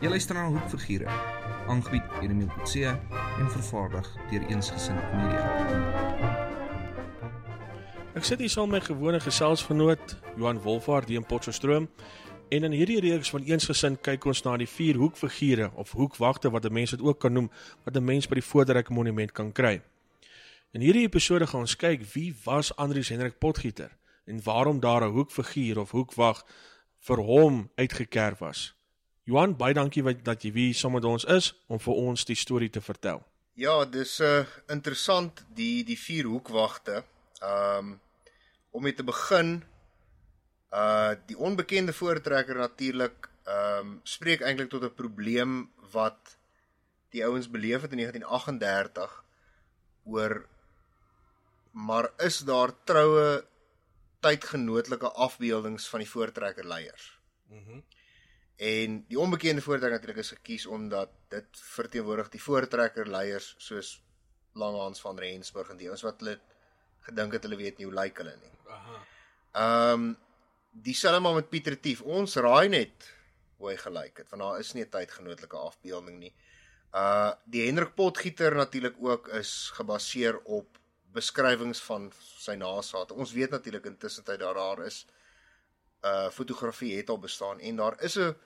Jy luister na Hoekfigure, aangebied deur Emil Kutse en vervaardig deur Eensgesind Media. Ek sit hier saam met my gewone geselsgenoot Johan Wolfhard hier in Potchefstroom en in hierdie reeks van Eensgesind kyk ons na die vier hoekfigure of hoekwagte wat 'n mens dit ook kan noem wat 'n mens by die Voorderryk Monument kan kry. In hierdie episode gaan ons kyk wie was Andrius Hendrik Potgieter en waarom daar 'n hoekfiguur of hoekwag vir hom uitgekerf was. Johan, baie dankie wat dat jy weer saam met ons is om vir ons die storie te vertel. Ja, dis uh interessant die die vier hoekwagte. Ehm um, om mee te begin uh die onbekende voortrekker natuurlik ehm um, spreek eintlik tot 'n probleem wat die ouens beleef het in 1938 oor maar is daar troue tydgenootlike afbeeldings van die voortrekker leiers. Mhm. Mm en die onbekende voortrekker natuurlik is gekies omdat dit verteenwoordig die voortrekker leiers soos Langhans van Rensburg en die ons wat hulle gedink het hulle weet nie hoe lyk hulle nie. Aha. Ehm um, dieselfde maar met Pieter Tief. Ons raai net hoe hy gelyk het want daar is nie 'n tydgenootlike afbeelding nie. Uh die Hendrik Potgieter natuurlik ook is gebaseer op beskrywings van sy nageslagte. Ons weet natuurlik intussen tyd daar daar is uh fotografie het al bestaan en daar is 'n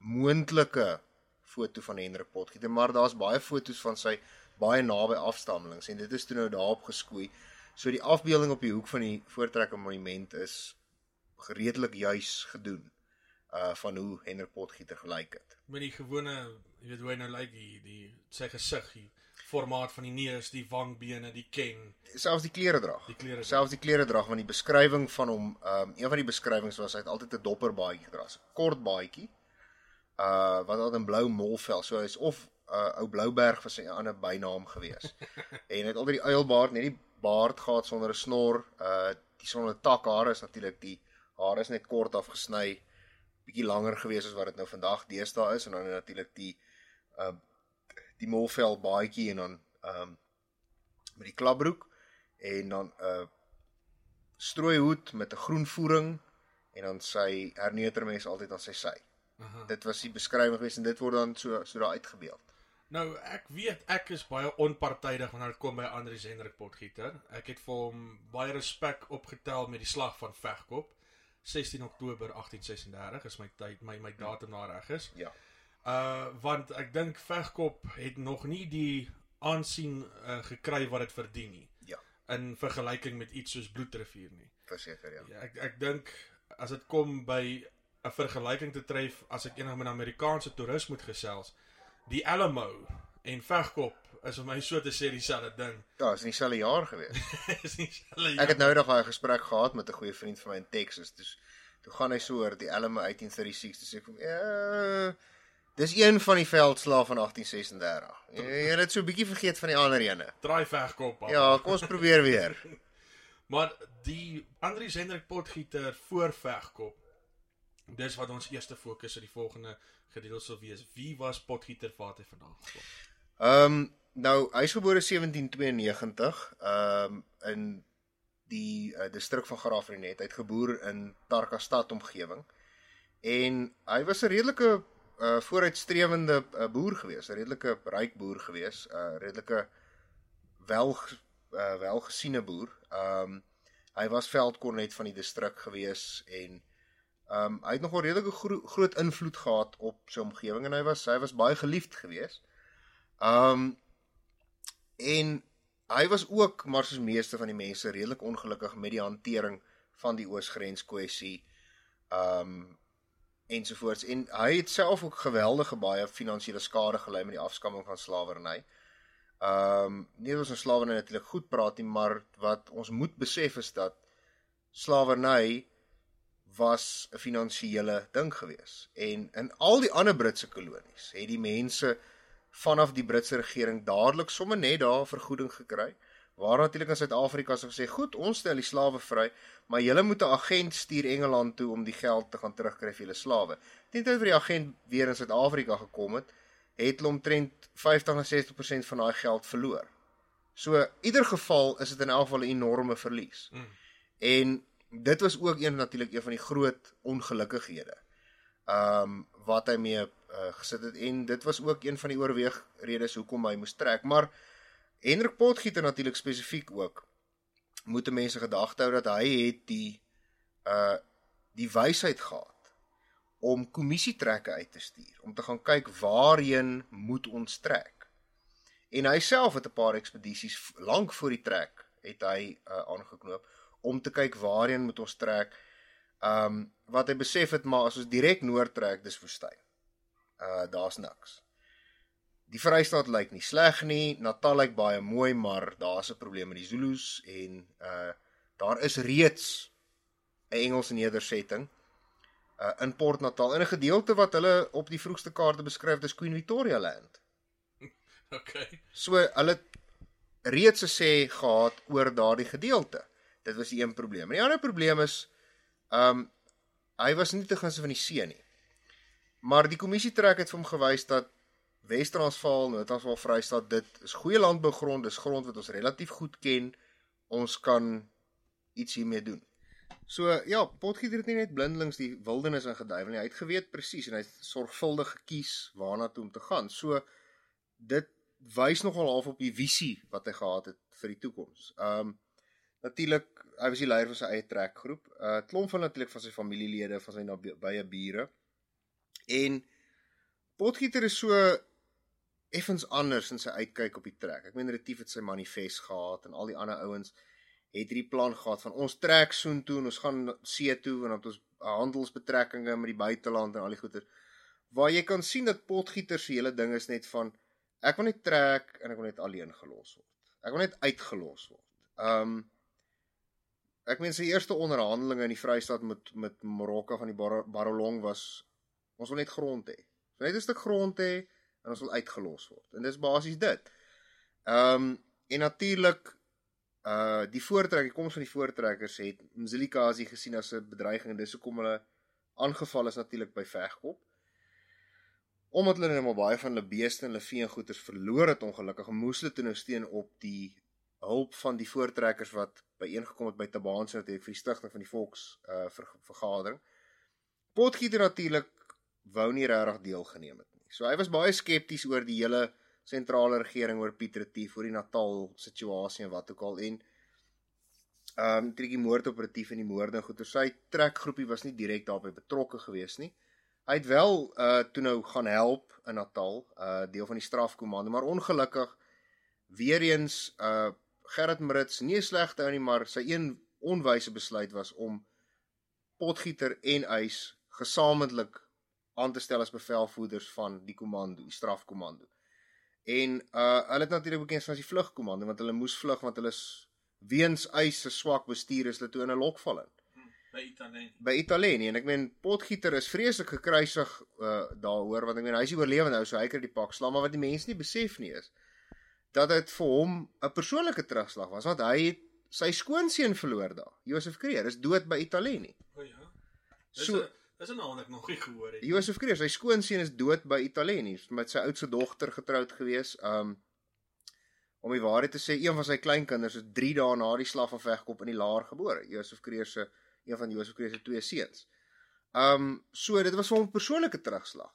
moontlike foto van Hendrik Potgieter, maar daar's baie fotos van sy baie naby afstammelings en dit is toe nou daarop geskoei. So die afbeelding op die hoek van die voortrekker monument is redelik juis gedoen uh van hoe Hendrik Potgieter gelyk het. Met die gewone, jy weet hoe hy nou lyk, die, die sy gesig, die formaat van die neus, die wangbene, die ken, selfs die klere dra. die klere. Selfs die klere dra want die beskrywing van hom, um een van die beskrywings was hy het altyd 'n dopper baadjie gedra, 'n kort baadjie. Uh wat altyd in blou molvel, so hy's of uh ou Blouberg vir sy ander bynaam gewees. en hy het altyd die uilbaard, net die baard gehad sonder 'n snor, uh die sonder takhare is natuurlik die hare is net kort afgesny, bietjie langer gewees as wat dit nou vandag deesdae is en dan natuurlik die uh die molvel baadjie en dan ehm um, met die klapbroek en dan 'n uh, strooihoed met 'n groen voering en dan sy herneutermes altyd aan sy sy. Aha. Dit was die beskrywing geweest en dit word dan so so daar uitgebeeld. Nou, ek weet ek is baie onpartydig wanneer dit kom by Andrius Hendrik Potgieter. Ek het vir hom baie respek opgetel met die slag van Vegkop. 16 Oktober 1836 is my tyd my my datum daar reg is. Ja. Uh want ek dink Vegkop het nog nie die aansien uh, gekry wat dit verdien nie Ja, in vergelyking met iets soos Bloedrivier nie. verseker ja. Ja, ek ek dink as dit kom by 'n vergelyking te tref as ek eendag met 'n Amerikaanse toerist moet gesels, die Alamo en Vegkop is vir my so te sê dieselfde ding. Ja, is in dieselfde jaar gewees. is nie hulle Ek het nou eendag 'n gesprek gehad met 'n goeie vriend van my in Texas. Dus toe gaan hy so oor die Alamo 1836 dis ek vir hom, ja, dis een van die veldslae van 1836. Jy, jy het so 'n bietjie vergeet van die ander ene. draai Vegkop af. Ja, kom ons probeer weer. Maar die Andrius Hendrik Potgieter voor Vegkop. Dis wat ons eerste fokus in die volgende gedeelte sal wees. Wie was Potgieter vandaan gekom? Ehm um, nou, hy is gebore 1792 ehm um, in die uh, distrik van Graafrenet. Hy het geboor in Tarkastad omgewing. En hy was 'n redelike uh, vooruitstrewende uh, boer gewees, 'n redelike ryk boer gewees, 'n uh, redelike wel uh, welgesiene boer. Ehm um, hy was veldkornet van die distrik gewees en ehm um, hy het nogal redelike gro groot invloed gehad op sy omgewing en hy was hy was baie geliefd gewees. Ehm um, en hy was ook maar soos meeste van die mense redelik ongelukkig met die hantering van die oosgrens kwessie. Ehm um, ensovoorts en hy het self ook geweldige baie finansiële skade gely met die afskamming van slawerny. Ehm um, nie dat ons van slawerny natuurlik goed praat nie, maar wat ons moet besef is dat slawerny was 'n finansiële ding gewees. En in al die ander Britse kolonies het die mense vanaf die Britse regering dadelik sommer net daar vergoeding gekry. Waar natuurlik in Suid-Afrika sou gesê, "Goed, ons stel die slawe vry, maar julle moet 'n agent stuur Engeland toe om die geld te gaan terugkry vir julle slawe." Teen tyd vir die agent weer in Suid-Afrika gekom het, het hulle omtrent 50 na 60% van daai geld verloor. So, in ieder geval is dit in elk geval 'n enorme verlies. Mm. En dit was ook een natuurlik een van die groot ongelukkighede. Ehm um, wat hy mee uh gesit het en dit was ook een van die oorweegredes hoekom hy moes trek. Maar Hendrik Potgieter natuurlik spesifiek ook moet mense gedagte hou dat hy het die uh die wysheid gehad om kommissietrekke uit te stuur om te gaan kyk waarheen moet ons trek. En hy self het 'n paar ekspedisies lank voor die trek het hy uh, aangeknoop om te kyk waarheen moet ons trek. Um wat hy besef het maar as ons direk noord trek, dis woestyn. Uh daar's niks. Die Vrystaat lyk nie sleg nie, Natal lyk baie mooi, maar daar's 'n probleem met die Zulus en uh daar is reeds 'n Engelse nedersetting uh in Port Natal in 'n gedeelte wat hulle op die vroegste kaarte beskryf as Queen Victoria Land. Okay. So hulle reeds gesê gehad oor daardie gedeelte. Dit was die een probleem. En die ander probleem is um hy was nie te gunste van die see nie. Maar die kommissie trek het vir hom gewys dat Wes-Transvaal, Noord-Transvaal, Vrystaat, dit is goeie landbougrond, dis grond wat ons relatief goed ken. Ons kan iets hiermee doen. So ja, Potgieter het nie net blindelings die wildernis ingeduiwel nie. Hy het geweet presies en hy het sorgvuldig gekies waarna toe om te gaan. So dit wys nogal half op die visie wat hy gehad het vir die toekoms. Um natuurlik hy was die leier van sy eie trekgroep. uh, Klomp van natuurlik van sy familielede, van sy nabye bure. En Potgieter is so effens anders in sy uitkyk op die trek. Ek meen Retief het sy manifest gehad en al die ander ouens het hierdie plan gehad van ons trek soontoe en ons gaan see toe en dan ons handelsbetrekkinge met die buiteland en al die goeder. Waar jy kan sien dat Potgieter se hele ding is net van ek wil net trek en ek wil net alleen gelos word. Ek wil net uitgelos word. Um ek meen sy eerste onderhandelinge in die Vrystaat met met Marokko van die Bar Barolong was ons wil net grond hê. So net 'n stuk grond hê en ons wil uitgelos word. En dis basies dit. Ehm um, en natuurlik uh die voortrek, die koms van die voortrekkers het Mzilikazi gesien as 'n bedreiging en dis hoekom hulle aangeval is natuurlik by Vegkop. Omdat hulle net maar baie van hulle beeste en hulle vee en goederes verloor het ongelukkig, moes hulle toe nou steun op die hulp van die voortrekkers wat byeengekom het by Tabaanse natuurlik vir die stigting van die volks uh ver, vergadering. Potgieter natuurlik wou nie regtig deelgeneem het nie. So hy was baie skepties oor die hele sentrale regering oor Piet Retief oor die Natal situasie en wat ook al en ehm um, die moordoperatief en die moorde goed. Sy trekgroepie was nie direk daarbey betrokke gewees nie. Hy het wel uh toe nou gaan help in Natal, uh deel van die strafkomando, maar ongelukkig weer eens uh Gerrit Marits nie 'n slegte ou nie, maar sy een onwyse besluit was om Potgieter en Eis gesamentlik aan te stel as bevelvoerders van die komando, die strafkomando. En uh hulle het natuurlik bekend as die vlugkomando want hulle moes vlug want hulle is weens Eis se swak bestuur is hulle toe in 'n lokval in by Italië. By Italië en ek meen Potgieter is vreeslik gekruisig uh daaroor want ek meen hy is oorlewend nou so hy kry die pak slaan maar wat die mense nie besef nie is dat dit vir hom 'n persoonlike terugslag was want hy het sy skoonseun verloor daar. Josef Kreer is dood by Italië. O ja. Dis So- dis 'n naam wat ek nog nie gehoor het. Josef Kreer, sy skoonseun is dood by Italië met sy oudste dogter getroud gewees. Um om die waarheid te sê, een van sy kleinkinders is 3 dae na die slag van Vegkop in die laar gebore. Josef Kreer se een van Josef Kreer se twee seuns. Um so dit was vir hom 'n persoonlike terugslag.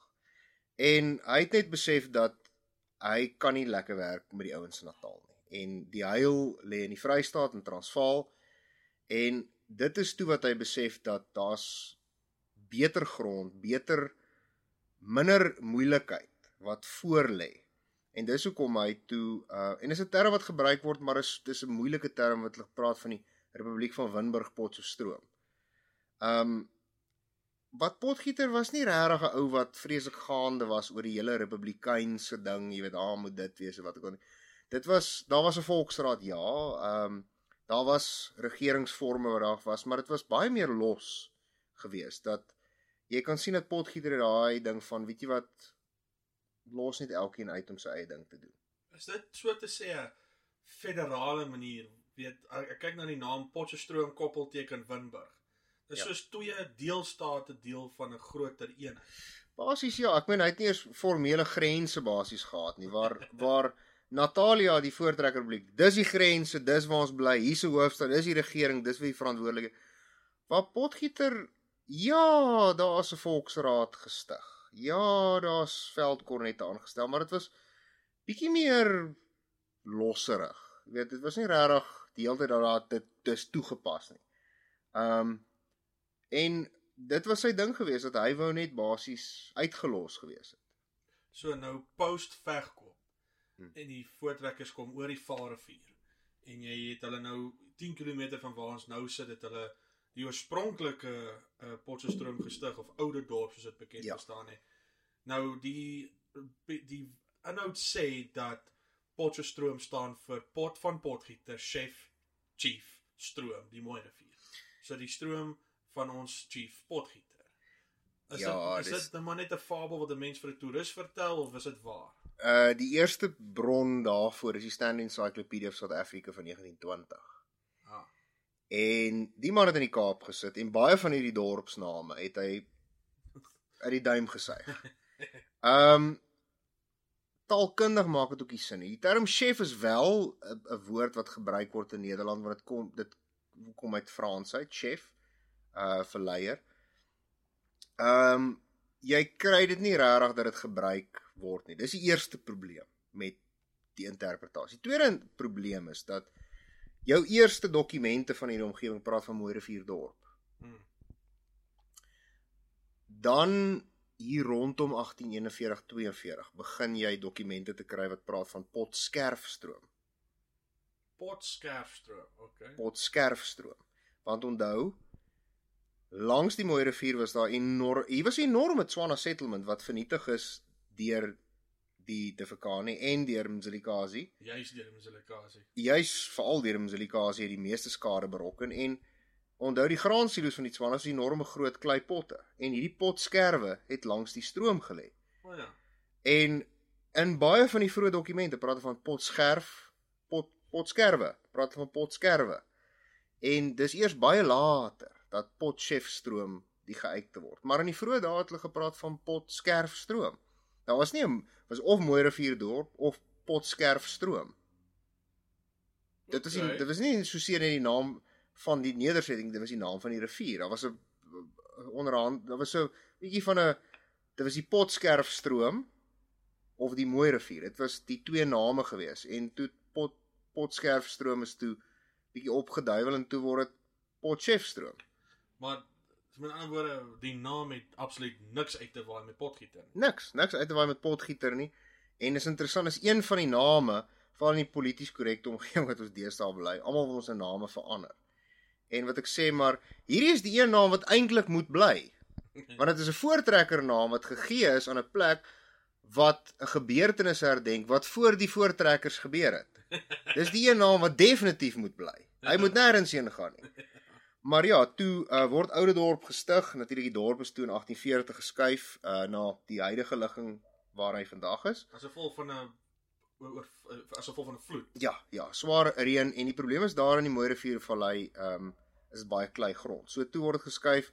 En hy het net besef dat hy kan nie lekker werk met die ouens in Natal nie. En die huil lê in die Vrystaat en Transvaal en dit is toe wat hy besef dat daar's beter grond, beter minder moeilikheid wat voor lê. En dis hoekom hy toe uh en dis 'n term wat gebruik word, maar is dis 'n moeilike term wat hulle praat van die Republiek van Winburg Potchefstroom. Um wat Potgieter was nie regtig 'n ou wat vreeslik gaande was oor die hele republikeinse ding, jy weet, ah moet dit wees of wat ook al nie. Dit was daar was 'n volksraad, ja. Um daar was regeringsforme wat daar was, maar dit was baie meer los geweest dat jy kan sien dat Potgieter daai ding van weet jy wat los net elkeen uit om sy eie ding te doen. Is dit so te sê 'n federale manier? Weet ek, ek kyk na die naam Potchefstroom koppelteken Winburg. Dis Ja. soos twee deelstate deel van 'n groter eenheid. Basies ja, ek meen hy het nie eers formele grense basies gehad nie waar waar Natalia die Voortrekkerrepubliek. Dis die grense, dis waar ons bly. Hier's 'n hoofstad, dis die regering, dis wie verantwoordelik is. Waar Potgieter ja, daar's 'n volksraad gestig. ja, daar's veldkornette aangestel, maar dit was bietjie meer losserig. Jy weet, dit was nie regtig die hele tyd dat dit dis toegepas nie. Ehm um, en dit was sy ding geweest dat hy wou net basies uitgelos gewees het. So nou post vegkop. Hm. En die voortrekkers kom oor die Vaalrivier. En jy het hulle nou 10 km van waar ons nou sit, het hulle die oorspronklike uh, Potchefstroom gestig of oude dorp soos dit bekend Ja. staan het. Nou die die inhoud sê dat Potchefstroom staan vir pot van potgieter, chef, chief, stroom, die mooi rivier. So die stroom van ons chief potgieter. Is Ja, dit is dis- dit maar net 'n fabel wat 'n mens vir 'n toerist vertel of is dit waar? Uh die eerste bron daarvoor is die Standard Encyclopedia of South Africa van 1920. Ah. En die man het in die Kaap gesit en baie van hierdie dorpsname het hy uit die duim gesuig. Ehm um, taalkundig maak dit ook nie sin nie. Die term chef is wel 'n woord wat gebruik word in Nederland want dit kom dit kom uit Frans uit, chef, uh vir leier. Ehm um, jy kry dit nie regtig dat dit gebruik word nie. Dis die eerste probleem met die interpretasie. Tweede probleem is dat jou eerste dokumente van hierdie omgewing praat van Mooi Rivier dorp. Hmm. Dan hier rondom 1841-42 begin jy dokumente te kry wat praat van Potskerfstroom. Potskerfstroom, okay. Potskerfstroom. Want onthou langs die Mooi Rivier was daar enorm hier was 'n enorme Tswana settlement wat vernietig is deur die Defekani en deur Mzilikazi. Juist deur Mzilikazi. Juis veral deur Mzilikazi het die meeste skade berokken en onthou die graansilo's van die Tswana was enorme groot kleipotte en hierdie potskerwe het langs die stroom gelê. O oh, ja. En in baie van die vroeë dokumente praat hulle van potskerf, pot potskerwe, praat hulle van potskerwe. En dis eers baie later dat Potchefstroom die geuite word. Maar in die vroeë dae het hulle gepraat van Potskerfstroom. Daar was nie 'n was of Mooi Rivier dorp of Potskerfstroom. Dit is nie Okay. dit was nie soseer net die naam van die nedersetting, dit was die naam van die rivier. Daar was 'n onderhand, daar was so 'n bietjie van 'n dit was die Potskerfstroom of die Mooi Rivier. Dit was die twee name gewees en toe Pot Potskerfstroom is toe bietjie opgeduiwel en toe word dit Potchefstroom. Maar met ander woorde, die naam het absoluut niks uit te waai met potgieter nie. Niks, niks uit te waai met potgieter nie. En is interessant is een van die name van die polities korrekte omgewing wat ons deesdae bly. Almal wil ons se name verander. En wat ek sê maar, hierdie is die een naam wat eintlik moet bly. Want dit is 'n voortrekkernaam wat gegee is aan 'n plek wat 'n gebeurtenis herdenk wat voor die voortrekkers gebeur het. Dis die een naam wat definitief moet bly. Hy moet nêrens heen gaan nie. Maar ja, toe uh, word Oudedorp gestig. Natuurlik die dorp is toe in 1840 geskuif uh, na die huidige ligging waar hy vandag is. As gevolg van 'n oor as gevolg van 'n vloed. Ja, ja, swaar reën en die probleem is daar in die Mooi Riviervallei ehm um, is baie klei grond. So toe word dit geskuif.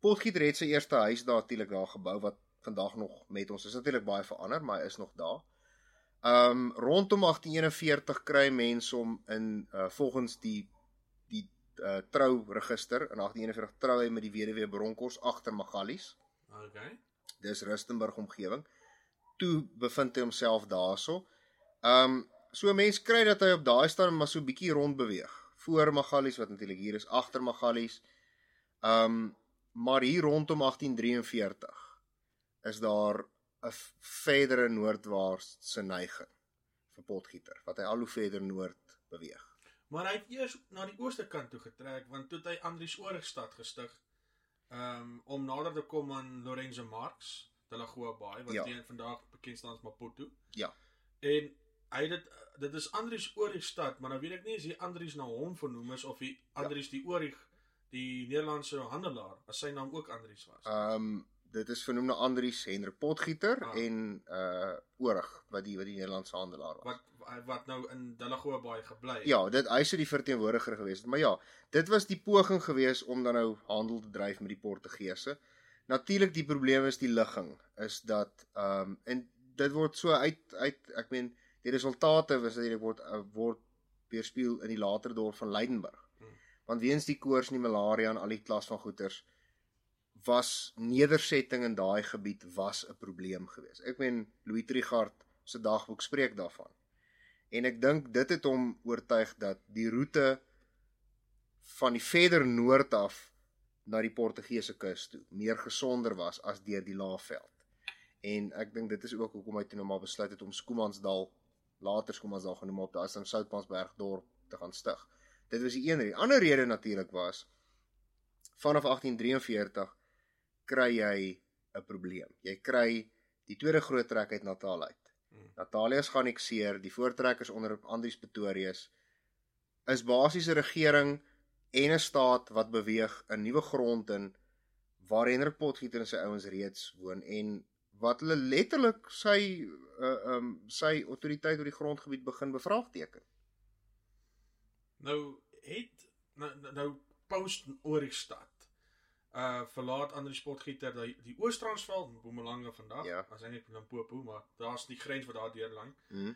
Potgieter het sy eerste huis daar natuurlik daar gebou wat vandag nog met ons is natuurlik baie verander, maar hy is nog daar. Ehm um, rondom 1841 kry mense om in uh, volgens die uh, trouregister in 1841 trou hy met die weduwee Bronkhorst agter Magalies. Okay. Dis Rustenburg omgewing. Toe bevind hy homself daarso. Um, so 'n mens kry dat hy op daai stadium maar so bietjie rond beweeg. Voor Magalies wat natuurlik hier is, agter Magalies. Ehm um, maar hier rondom 1843 is daar 'n verdere noordwaartse neiging vir potgieter wat hy al hoe verder noord beweeg. Maar hy het eers na die ooste kant toe getrek want toe het hy Andries Oorigstad gestig um, om nader te kom aan Lorenzo Marx, Delagoa Bay wat Ja. teen vandag bekend staan as Maputo. Ja. En hy dit dit is Andries Oorigstad, maar nou weet ek nie as hy Andries na hom vernoem is of hy Andries die Oorig die Nederlandse handelaar, as sy naam ook Andries was. Ehm um, dit is vernoem na Andries Hendrik Potgieter Ah. en uh Oorig wat die wat die Nederlandse handelaar was. wat wat nou in Delagoa Bay gebly het. Ja, dit hy sou die verteenwoordiger gewees het, maar ja, dit was die poging gewees om dan nou handel te dryf met die Portugese. Natuurlik die probleem is die ligging is dat ehm um, en dit word so uit uit ek meen die resultate was natuurlik word uh, word weerspieël in die later dorp van Leidenburg. Hmm. Want weens die koors en die malaria en al die klas van goeters was nedersetting in daai gebied was 'n probleem geweest. Ek meen Louis Trigard se dagboek spreek daarvan. En ek dink dit het hom oortuig dat die roete van die verder noord af na die Portugese kus toe meer gesonder was as deur die Laagveld. En ek dink dit is ook hoekom hy toe nou maar besluit het om Skoomansdal later Skoomansdal genoem op daai Soutpansberg dorp te gaan stig. Dit was die een rede. Die ander rede natuurlik was vanaf 1843 kry jy 'n probleem. Jy kry die tweede groot trek uit Natal uit. Hmm. Natalius gaan ekseer, die voortrekkers onder Andries Pretorius is basies 'n regering en 'n staat wat beweeg 'n nuwe grond in waar Hendrik Potgieter en sy ouens reeds woon en wat hulle letterlik sy uh um sy autoriteit oor die grondgebied begin bevraagteken. Nou het nou nou post Oorigstad uh verlaat Andri Sportgieter die, die Oos-Transvaal in Mpumalanga vandag. Ja. As hy net in Limpopo, maar daar's die grens wat daar deur lê. Mhm.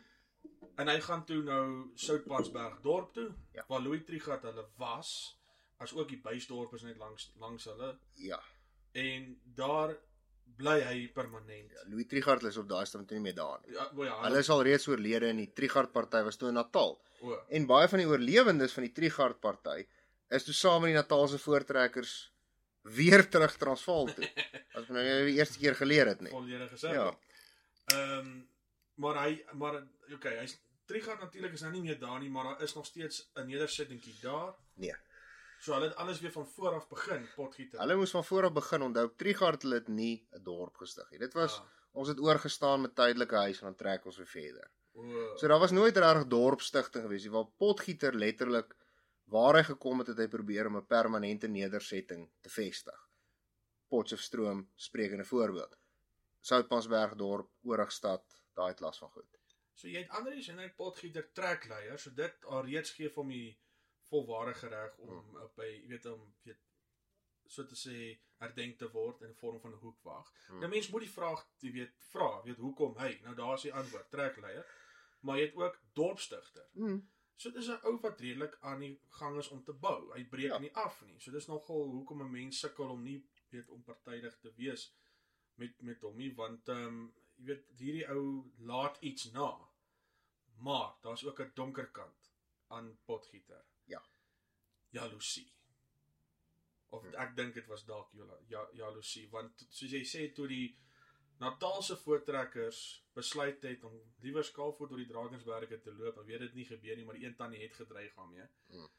En hy gaan toe nou Soutpansberg dorp toe Ja. waar Louis Trigard hulle was, as ook die bysdorp is net langs langs hulle Ja. en daar bly hy permanent. ja. Louis Trigard is op daai stadium toe nie meer daar nie. Ja, well, ja Hulle is al reeds oorlede en die Trigard party was toe in Natal. o, En baie van die oorlewendes van die Trigard party is toe saam met die Natalse voortrekkers weer terug Transvaal toe. As ons nou die eerste keer geleer het, nee. volledig gesê. Ja. Ehm maar hy maar okay, hy's Trigard natuurlik is nou nie meer daar nie, maar daar is nog steeds 'n nedersettingkie daar. Nee. So hulle het alles weer van voor af begin, potgieter. Hulle moes van voor af begin onthou Trigard hulle het nie 'n dorp gestig nie. Dit was Ja. ons het oorgestaan met tydelike huise en dan trek ons weer verder. O, So daar was nooit regtig dorpstigting gewees nie. Waar Potgieter letterlik waar hy gekom het, het hy probeer om 'n permanente nedersetting te vestig. Potchefstroom sprekende voorbeeld. Soutpansberg dorp, Origstad, daai klas van goed. So jy het Andries en hy potgieter trekleier, so dit alreeds gee vir hom die volwaardige reg om Hmm. op by jy weet om weet so te sê herdenk te word in 'n vorm van 'n hoekwag. Hmm. Nou mens moet die vraag jy weet vra, weet hoekom hy? Nou daar's die antwoord, trekleier. Maar jy het ook dorpstigter. Mm. So dis 'n ou wat redelik aan die gang is om te bou. Hy breek Ja. nie af nie. So dis nogal hoekom 'n mens sukkel om nie weet onpartydig te wees met met hom nie want ehm um, jy weet hierdie ou laat iets na. Maar daar's ook 'n donker kant aan potgieter. Ja. Jaloesie. Of Hm. ek dink dit was dalk ja, jaloesie want soos jy sê toe die Natalse voortrekkers besluit het om liewer skaalvoet oor die Drakensberge te loop. Ek weet dit nie gebeur nie, maar die een tannie het gedreig daarmee. Hmm.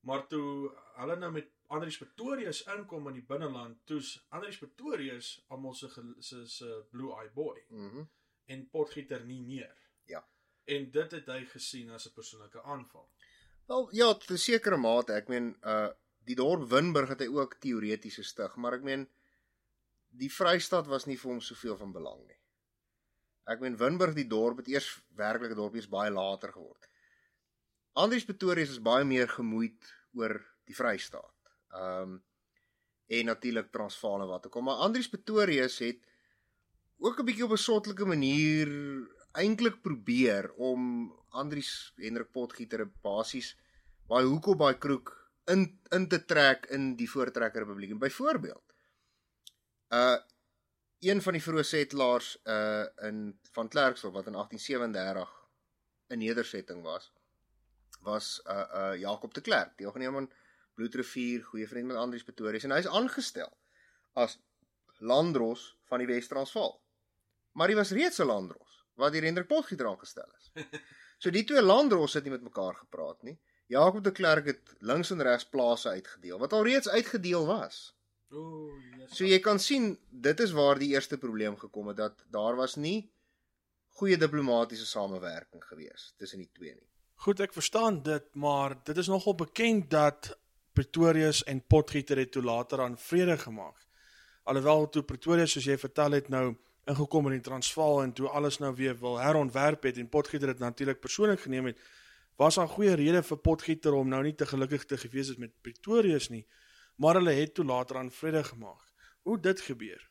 Maar toe hulle nou met Andries Pretorius inkom in die binneland, toe's Andries Pretorius almal se se se blue eye boy Mhm. Mm en potgieter nie meer. Ja. En dit het hy gesien as 'n persoonlike aanval. Wel ja, tot 'n sekere mate. Ek meen uh die dorp Winburg het hy ook teoreties gestig, maar ek meen die Vrystaat was nie vir hom soveel van belang nie. Ek meen Winburg die dorp het eers werklike dorp eers baie later geword. Andries Pretorius is baie meer gemoeid oor die Vrystaat. Um en natuurlik Transvaal en wat ook al, maar Andries Pretorius het ook 'n bietjie op 'n sottelike manier eintlik probeer om Andries Hendrik Potgieter basies baie hoek op baie kroeg in in te trek in die Voortrekker Republiek. En byvoorbeeld uh een van die vroeë setelaars uh in van Klerksdorp wat in 1837 'n nedersetting was was uh uh Jakob de Klerk, deelgeneem aan Bloedrivier, goeie vriend met Andries Pretorius en hy is aangestel as landdros van die Wes-Transvaal. Maar hy was reeds 'n landdros wat deur Hendrik Potgieter aangestel is. So die twee landdrosse het nie met mekaar gepraat nie. Jakob de Klerk het links en regs plase uitgedeel wat alreeds uitgedeel was. O, yes. So jy kan sien dit is waar die eerste probleem gekom het dat daar was nie goeie diplomatisiese samewerking gewees tussen die twee nie. Goed, ek verstaan dit, maar dit is nogal bekend dat Pretorius en Potgieter het toe later aan vrede gemaak. Alhoewel toe Pretorius soos jy vertel het nou ingekom in die Transvaal en toe alles nou weer wil herontwerp het en Potgieter dit natuurlik persoonlik geneem het, was daar goeie rede vir Potgieter om nou nie te gelukkig te gewees het met Pretorius nie, maar hulle het toe later aan vrede gemaak. Hoe dit gebeur?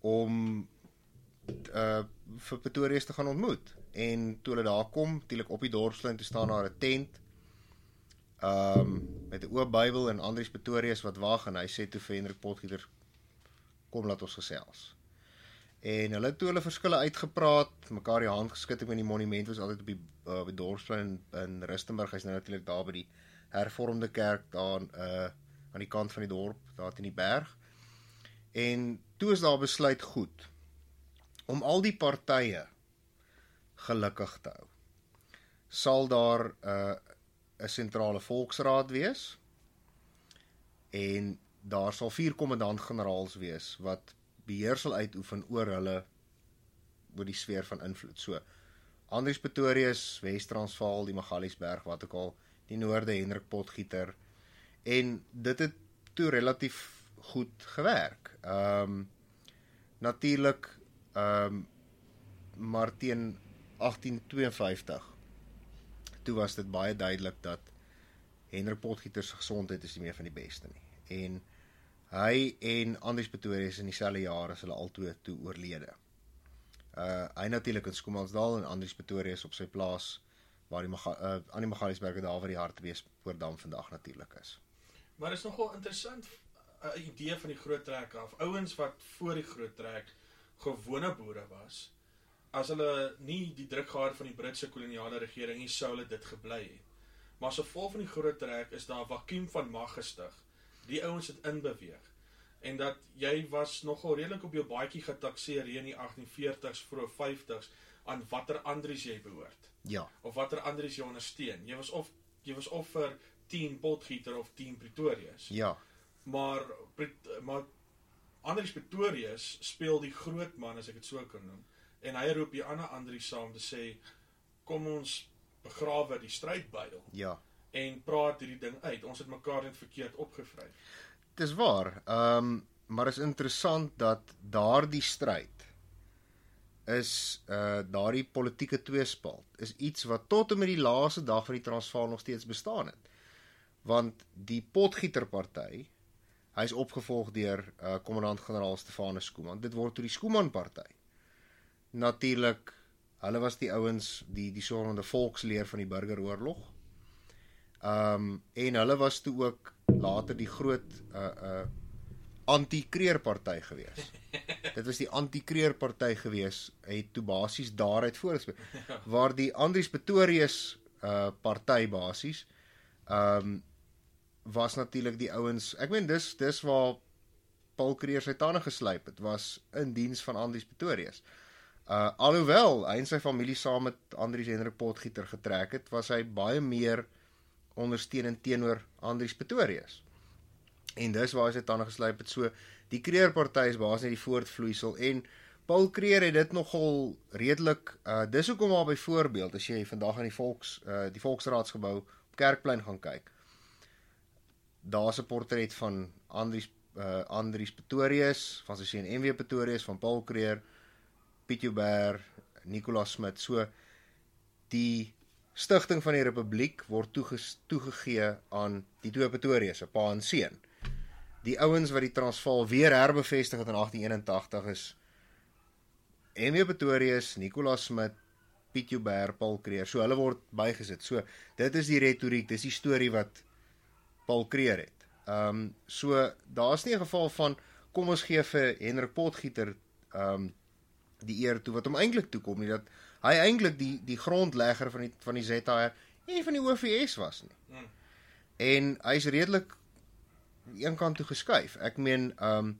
om uh vir Pretorius te gaan ontmoet. En toe hulle daar kom, natuurlik op die dorpsplein te staan daar 'n tent. Um, met 'n oop Bybel en Andries Pretorius wat wag en hy sê toe vir Hendrik Potgieter kom laat ons gesels. En hulle het toe hulle verskille uitgepraat, mekaar die hand geskud met die monument was altyd op die uh, die dorpsplein in, in Rustenburg. Hy's nou natuurlik daar by die hervormde kerk daar uh aan die kant van die dorp, daar teen die berg. En toe is daar besluit goed om al die partye gelukkig te hou. Sal daar 'n uh, 'n sentrale volksraad wees en daar sal vier kommandant-generaals wees wat beheer sal uitoefen oor hulle oor die sfeer van invloed. So Andries Pretorius, Wes-Transvaal, die Magaliesberg, wat ook al, die Noorde Hendrik Potgieter en dit het toe relatief goed gewerk. Ehm um, natuurlik ehm um, maar teen 1852 toe was dit baie duidelik dat Hendrik Potgieter se gesondheid is nie meer van die beste nie. En hy en Andries Pretorius in dieselfde jaar as hulle altoe toe oorlede. Uh hy natuurlik in Skomansdal en Andries Pretorius op sy plaas waar die uh aan die Magaliesberge daar waar die Hartbeespoortdam vandag natuurlik is. Maar is nogal interessant 'n uh, idee van die groot trek af. Ouens wat voor die groot trek gewone boere was. As hulle nie die druk gehad van die Britse koloniale regering nie sou hulle dit gebly het. Maar as gevolg van die groot trek is daar 'n vakuum van mag gestig die ouens het inbeweeg en dat jy was nogal redelik op jou baadjie getakseer hier in die 1840s vroeg 50s aan watter Andries jy behoort. Ja. Of watter Andries jy ondersteun. Jy was of jy was of vir 10 Potgieter of 10 Pretorius. Ja. Maar maar Andries Pretorius speel die groot man as ek dit so kan noem en hy roep die ander Andries saam te sê kom ons begrawe die strydbuil. Ja en praat hierdie ding uit. Ons het mekaar net verkeerd opgevryf. Dis waar. Ehm um, maar is interessant dat daardie stryd is uh daardie politieke tweespalt is iets wat tot en met die laaste dag van die Transvaal nog steeds bestaan het. Want die Potgieterparty, hy's opgevolg deur uh kommandant-generaal Stefanus Skooman. Dit word toe die Skooman party. Natuurlik, hulle was die ouens die die sogenaamde volksleer van die burgeroorlog Ehm um, en hulle was toe ook later die groot uh uh anti-kreerparty gewees. Dit was die anti-kreerparty gewees. Hy het toe basies daaruit voorgespeel waar die Andries Pretorius uh party basies ehm um, was natuurlik die ouens. Ek meen dis dis waar Paul Kreer sy tande geslyp het was in diens van Andries Pretorius. Uh alhoewel hy en sy familie saam met Andries Hendrik Potgieter getrek het, was hy baie meer ondersteunend teenoor Andries Pretorius. En dis waar hy sy tande geslyp het. So die Kreer party is basies die voortvloeisel en Paul Kreer het dit nogal redelik uh dis hoekom maar byvoorbeeld as jy vandag aan die volks uh die volksraadsgebou op Kerkplein gaan kyk. Daar's 'n portret van Andries uh Andries Pretorius, van sy seun MW Pretorius, van Paul Kreer, Piet Joubert, Nicolas Smit. So die stigting van die republiek word toegegee aan die twee Pretorius, 'n pa en seun. Die ouens wat die Transvaal weer herbevestig het in 1881 is Emile Pretorius, Nicolas Smit, Piet Joubert, Paul Creer. So hulle word bygesit. So dit is die retoriek, dis die storie wat Paul Creer het. Ehm um, so daar's nie 'n geval van kom ons gee vir Hendrik Potgieter ehm um, die eer toe wat hom eintlik toe kom nie dat hy eintlik die die grondlegger van die van die ZHR en van die OVS was nie. Hmm. En hy's redelik een kant toe geskuif. Ek meen um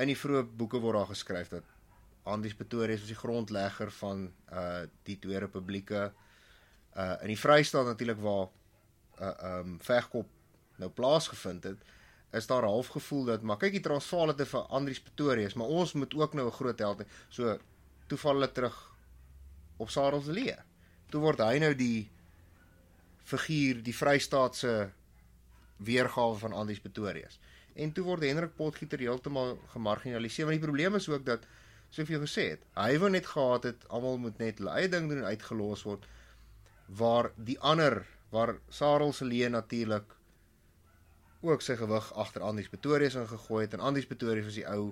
in die vroeë boeke word daar geskryf dat Andries Pretorius was die grondlegger van uh die twee republieke uh in die Vrystaat natuurlik waar uh um vegkop nou plaasgevind het is daar half gevoel dat maar kyk die Transvaal het vir Andries Pretorius maar ons moet ook nou 'n groot held so toeval hulle terug op Sarelslee. Toe word hy nou die figuur, die Vrystaatse weergawe van Andries Pretorius. En toe word Hendrik Potgieter heeltemal gemarginaliseer. Want die probleem is ook dat soos jy gesê het, hy wou net gehad het almal moet net hulle eie ding doen en uitgelos word waar die ander waar Sarelslee natuurlik ook sy gewig agter Andries Pretorius ingegooi het en Andries Pretorius was die ou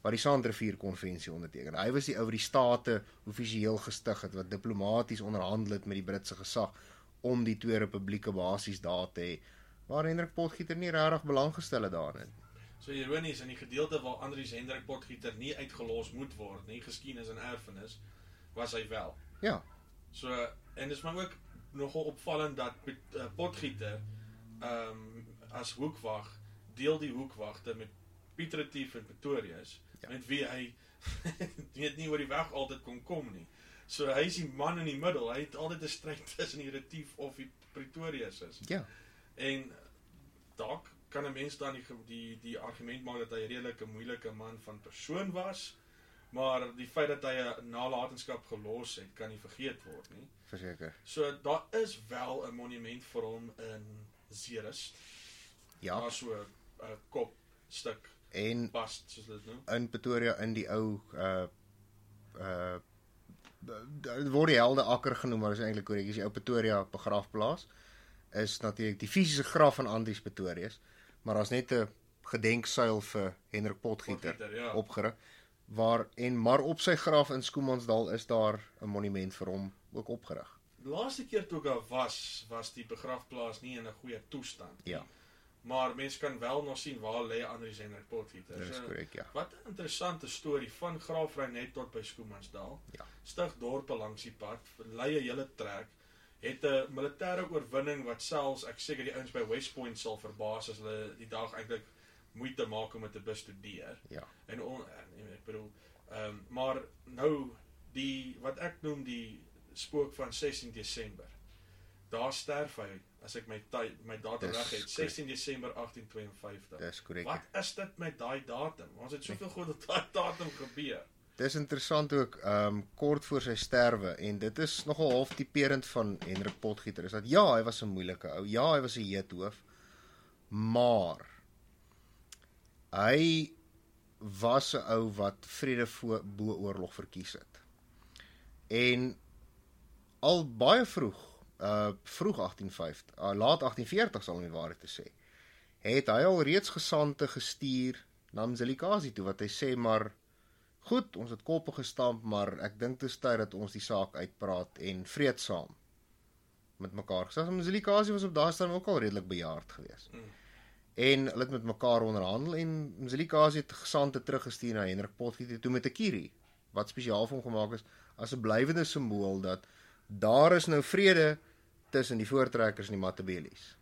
wat die Sandrivier konvensie onderteken. Hy was die ou wat die state offisieel gestig het wat diplomaties onderhandel het met die Britse gesag om die twee republieke basies daar te hê waar Hendrik Potgieter nie regtig belang gestel het daarin. So ironies in die gedeelte waar Andries Hendrik Potgieter nie uitgelos moet word nie, geskiedenis en erfenis, was hy wel. Ja, So en dis maar ook nogal opvallend dat uh, Potgieter ehm um, as hoekwag deel die hoekwagte met Piet Retief en Pretorius Ja. ja. met wie hy weet nie oor die weg altyd kon kom nie. So hy is die man in die middel. Hy het altyd 'n stryd tussen die Retief of die Pretorius is. ja, En dalk kan 'n mens dan die die die argument maak dat hy redelik 'n moeilike man van persoon was, maar die feit dat hy 'n nalatenskap gelos het, kan nie vergeet word nie. verseker. So daar is wel 'n monument vir hom in Ceres. Ja, Daar so 'n kop stuk en bast soos dit noem. in Pretoria in die ou uh uh dit word die helde akker genoem, maar is eintlik korrek, is die ou Pretoria begrafplaas is natuurlik die fisiese graf van Andries Pretorius, maar daar's net 'n gedenksuil vir Hendrik Potgieter Potgieter, ja. opgerig waar en maar op sy graf in Skoemansdal is daar 'n monument vir hom ook opgerig. Die laaste keer toe ek daar was, was die begrafplaas nie in 'n goeie toestand nie. Ja. Maar mense kan wel nog sien waar lê Andries Hendrik Potgieter. Dit is So, korrek, ja. Wat 'n interessante storie van Graafreinet tot by Skoemansdal. Ja. Stig dorpe langs die pad, lei 'n hele trek. Het 'n militêre oorwinning wat selfs ek seker die ouens by West Point sal verbaas as hulle die dag eintlik moeite maak om dit te bestudeer. Ja. En on, nee, ek bedoel, ehm um, maar nou die wat ek noem die spook van 16 Desember. Daar sterf hy as ek my tyd my datum reg het, korrek. 16 Desember 1852. Dis korrek. Wat is dit met daai datum? Ons het soveel goed op daai datum gebeur. Dis interessant ook ehm um, kort voor sy sterwe en dit is nogal half tipeerend van Hendrik Potgieter is dat ja, hy was 'n moeilike ou. Ja, hy was 'n heethoof. Maar hy was 'n ou wat vrede voor bo oorlog verkies het. En al baie vroeg, uh vroeg 1850, uh, laat 1840 sal om die waarheid te sê, het hy al reeds gesante gestuur na Mzilikazi toe wat hy sê maar Goed, ons het koppe gestamp, maar ek dink dit is tyd dat ons die saak uitpraat en vreedsaam met mekaar gesels. Mzilikazi was op daardie stadium ook al redelik bejaard geweest. Mm. En hulle het met mekaar onderhandel en Mzilikazi het gesante teruggestuur na Hendrik Potgieter toe met 'n kierie wat spesiaal vir hom gemaak is as 'n blywende simbool dat daar is nou vrede tussen die voortrekkers en die Matabele's.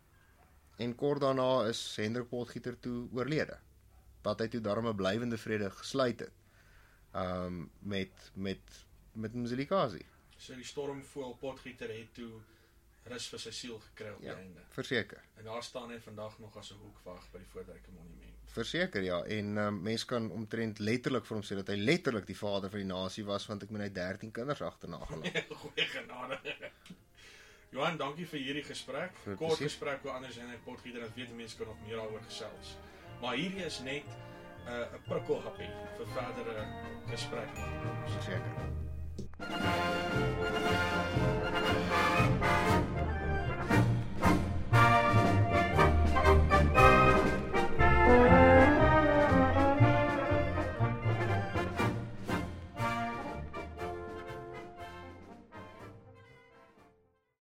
En kort daarna is Hendrik Potgieter toe oorlede. Wat hy toe daarmee 'n blywende vrede gesluit het um met met met Mzilikazi. So die stormvoël Potgieter het toe rus vir sy siel gekry op Ja. die einde. Verseker. En daar staan hy vandag nog as 'n hoekwag by die Voortryke Monument. Verseker ja en um, mense kan omtrent letterlik vir hom sê dat hy letterlik die vader van die nasie was want ek meen hy het 13 kinders agterna gelaat. Goeie genade. Johan, dankie vir hierdie gesprek. Goed, Kort precies. gesprek oor anders en potgieter dat weet mense kan nog meer daaroor gesels. Maar hierdie is net 'n uh, 'n prikkelhappie vir verdere gesprekke. Seker. Thank you.